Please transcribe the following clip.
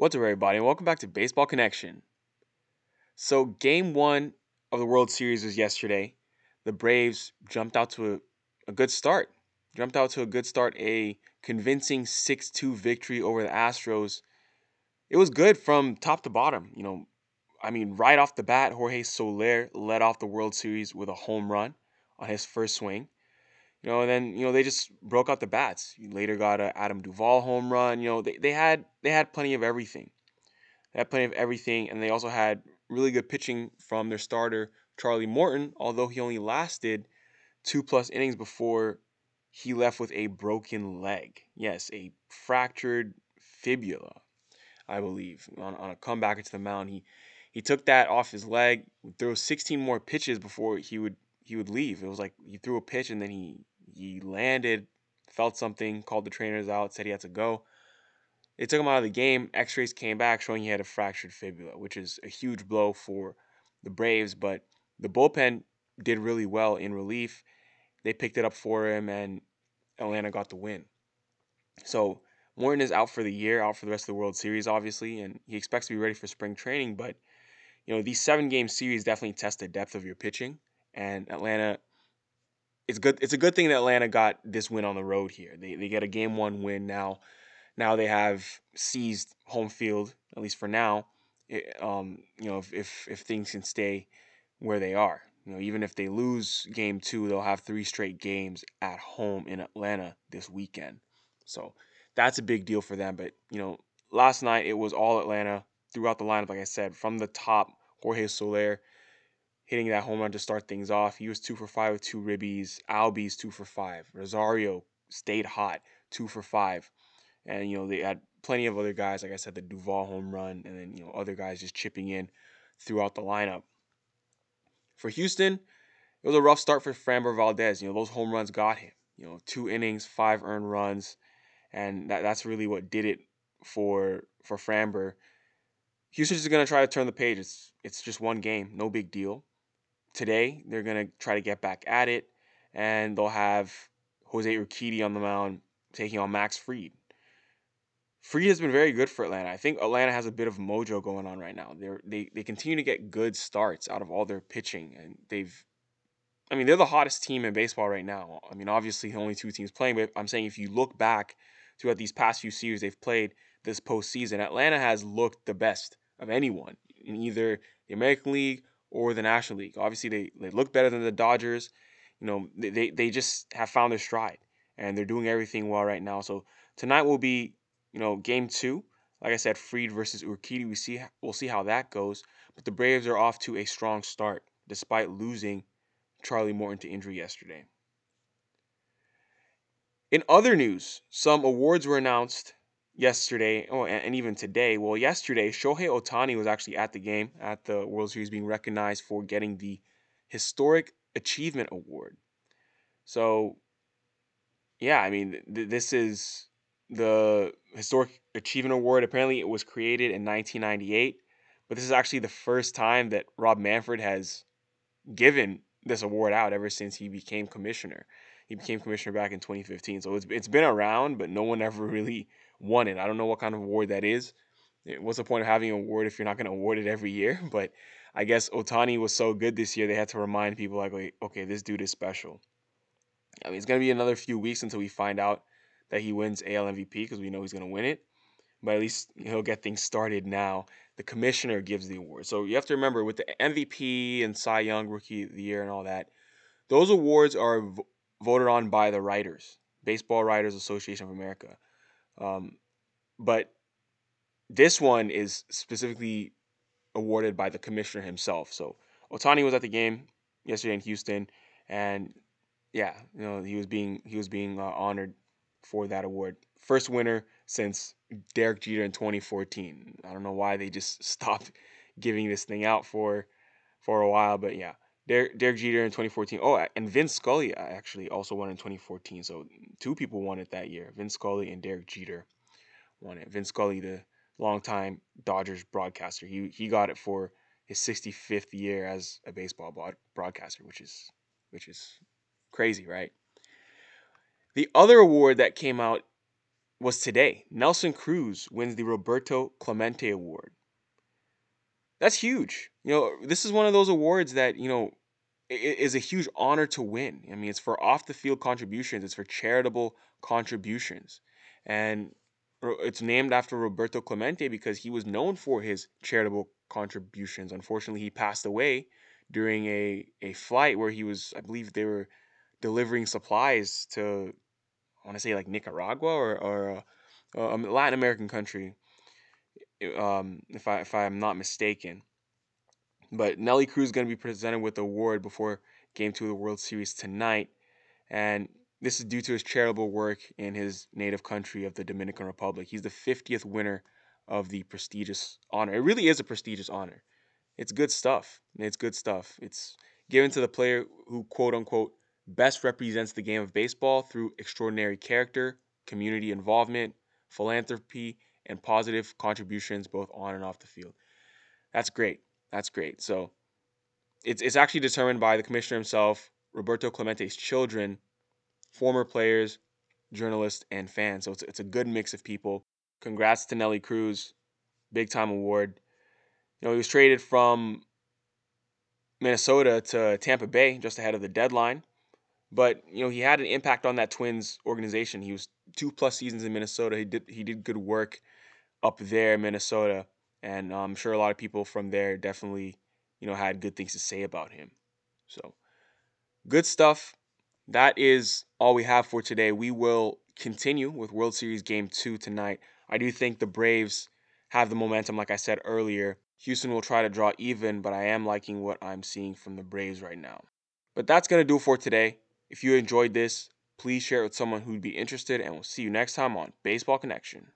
What's up, everybody, welcome back to Baseball Connection. So, game one of the World Series was yesterday. The Braves jumped out to a, a good start. Jumped out to a good start, a convincing 6 2 victory over the Astros. It was good from top to bottom. You know, I mean, right off the bat, Jorge Soler led off the World Series with a home run on his first swing. You know, and then you know they just broke out the bats. You later got a Adam Duvall home run. You know, they, they had they had plenty of everything. They had plenty of everything, and they also had really good pitching from their starter Charlie Morton. Although he only lasted two plus innings before he left with a broken leg. Yes, a fractured fibula, I believe, on, on a comeback into the mound. He he took that off his leg, threw 16 more pitches before he would he would leave. It was like he threw a pitch and then he he landed, felt something, called the trainers out, said he had to go. They took him out of the game. X rays came back showing he had a fractured fibula, which is a huge blow for the Braves. But the bullpen did really well in relief. They picked it up for him, and Atlanta got the win. So Morton is out for the year, out for the rest of the World Series, obviously, and he expects to be ready for spring training. But you know these seven game series definitely test the depth of your pitching, and Atlanta it's good. It's a good thing that Atlanta got this win on the road here. They they get a game one win now. Now they have seized home field at least for now. It, um, you know, if, if if things can stay where they are, you know, even if they lose game two, they'll have three straight games at home in Atlanta this weekend. So that's a big deal for them. But you know, last night it was all Atlanta throughout the lineup. Like I said, from the top, Jorge Soler hitting that home run to start things off. He was two for five with two ribbies. Albies two for five. Rosario stayed hot, two for five. And you know they had plenty of other guys, like I said, the Duvall home run, and then you know other guys just chipping in throughout the lineup. For Houston, it was a rough start for Framber Valdez. You know those home runs got him. You know two innings, five earned runs, and that, that's really what did it for for Framber. Houston's just gonna try to turn the page. It's it's just one game, no big deal today. They're going to try to get back at it, and they'll have Jose Urquidy on the mound taking on Max Fried. Fried has been very good for Atlanta. I think Atlanta has a bit of mojo going on right now. They're, they they continue to get good starts out of all their pitching, and they've, I mean, they're the hottest team in baseball right now. I mean, obviously, the only two teams playing, but I'm saying if you look back throughout these past few series they've played this postseason, Atlanta has looked the best of anyone in either the American League or the National League. Obviously, they, they look better than the Dodgers. You know, they, they just have found their stride and they're doing everything well right now. So tonight will be, you know, game two. Like I said, Fried versus Urquidy. We see we'll see how that goes. But the Braves are off to a strong start despite losing Charlie Morton to injury yesterday. In other news, some awards were announced yesterday, oh, and even today. Well, yesterday, Shohei Ohtani was actually at the game at the World Series being recognized for getting the Historic Achievement Award. So, yeah, I mean, th- this is the Historic Achievement Award. Apparently, it was created in 1998, but this is actually the first time that Rob Manfred has given this award out ever since he became commissioner. He became commissioner back in 2015. So it's, it's been around, but no one ever really won it. I don't know what kind of award that is. Eh, what's the point of having an award if you're not going to award it every year? But I guess Ohtani was so good this year, they had to remind people, like, okay, this dude is special. I mean, it's going to be another few weeks until we find out that he wins AL MVP because we know he's going to win it. But at least he'll get things started now. The commissioner gives the award. So you have to remember with the MVP and Cy Young Rookie of the Year and all that, those awards are voted on by the writers, Baseball Writers Association of America. Um, but this one is specifically awarded by the commissioner himself. So Ohtani was at the game yesterday in Houston, and yeah, you know he was being he was being uh, honored for that award. First winner since Derek Jeter in 2014. I don't know why they just stopped giving this thing out for for a while, but yeah, Derek, Derek Jeter in 2014. Oh, and Vince Scully uh, actually also won in 2014. So two people won it that year. Vince Scully and Derek Jeter won it. Vince Scully, the longtime Dodgers broadcaster, he he got it for his 65th year as a baseball broadcaster, which is which is crazy, right? The other award that came out was today. Nelson Cruz wins the Roberto Clemente Award. That's huge. You know, this is one of those awards that, you know, is a huge honor to win. I mean, it's for off the field contributions, it's for charitable contributions. And it's named after Roberto Clemente because he was known for his charitable contributions. Unfortunately, he passed away during a, a flight where he was, I believe they were delivering supplies to, I want to say like Nicaragua or, or a, a Latin American country, um, if I if I'm not mistaken. But Nelly Cruz is going to be presented with the award before Game Two of the World Series tonight, and this is due to his charitable work in his native country of the Dominican Republic. He's the 50th winner of the prestigious honor. It really is a prestigious honor. It's good stuff. It's good stuff. It's given to the player who, quote unquote, best represents the game of baseball through extraordinary character, community involvement, philanthropy, and positive contributions both on and off the field. That's great. That's great. So it's, it's actually determined by the commissioner himself, Roberto Clemente's children, former players, journalists, and fans. So it's, it's a good mix of people. Congrats to Nelly Cruz. Big time award. You know, he was traded from Minnesota to Tampa Bay just ahead of the deadline. But, you know, he had an impact on that Twins organization. He was two plus seasons in Minnesota. He did he did good work up there in Minnesota. And uh, I'm sure a lot of people from there definitely, you know, had good things to say about him. So good stuff. That is all we have for today. We will continue with World Series Game 2 tonight. I do think the Braves have the momentum, like I said earlier. Houston will try to draw even, but I am liking what I'm seeing from the Braves right now. But that's going to do for today. If you enjoyed this, please share it with someone who'd be interested, and we'll see you next time on Baseball Connection.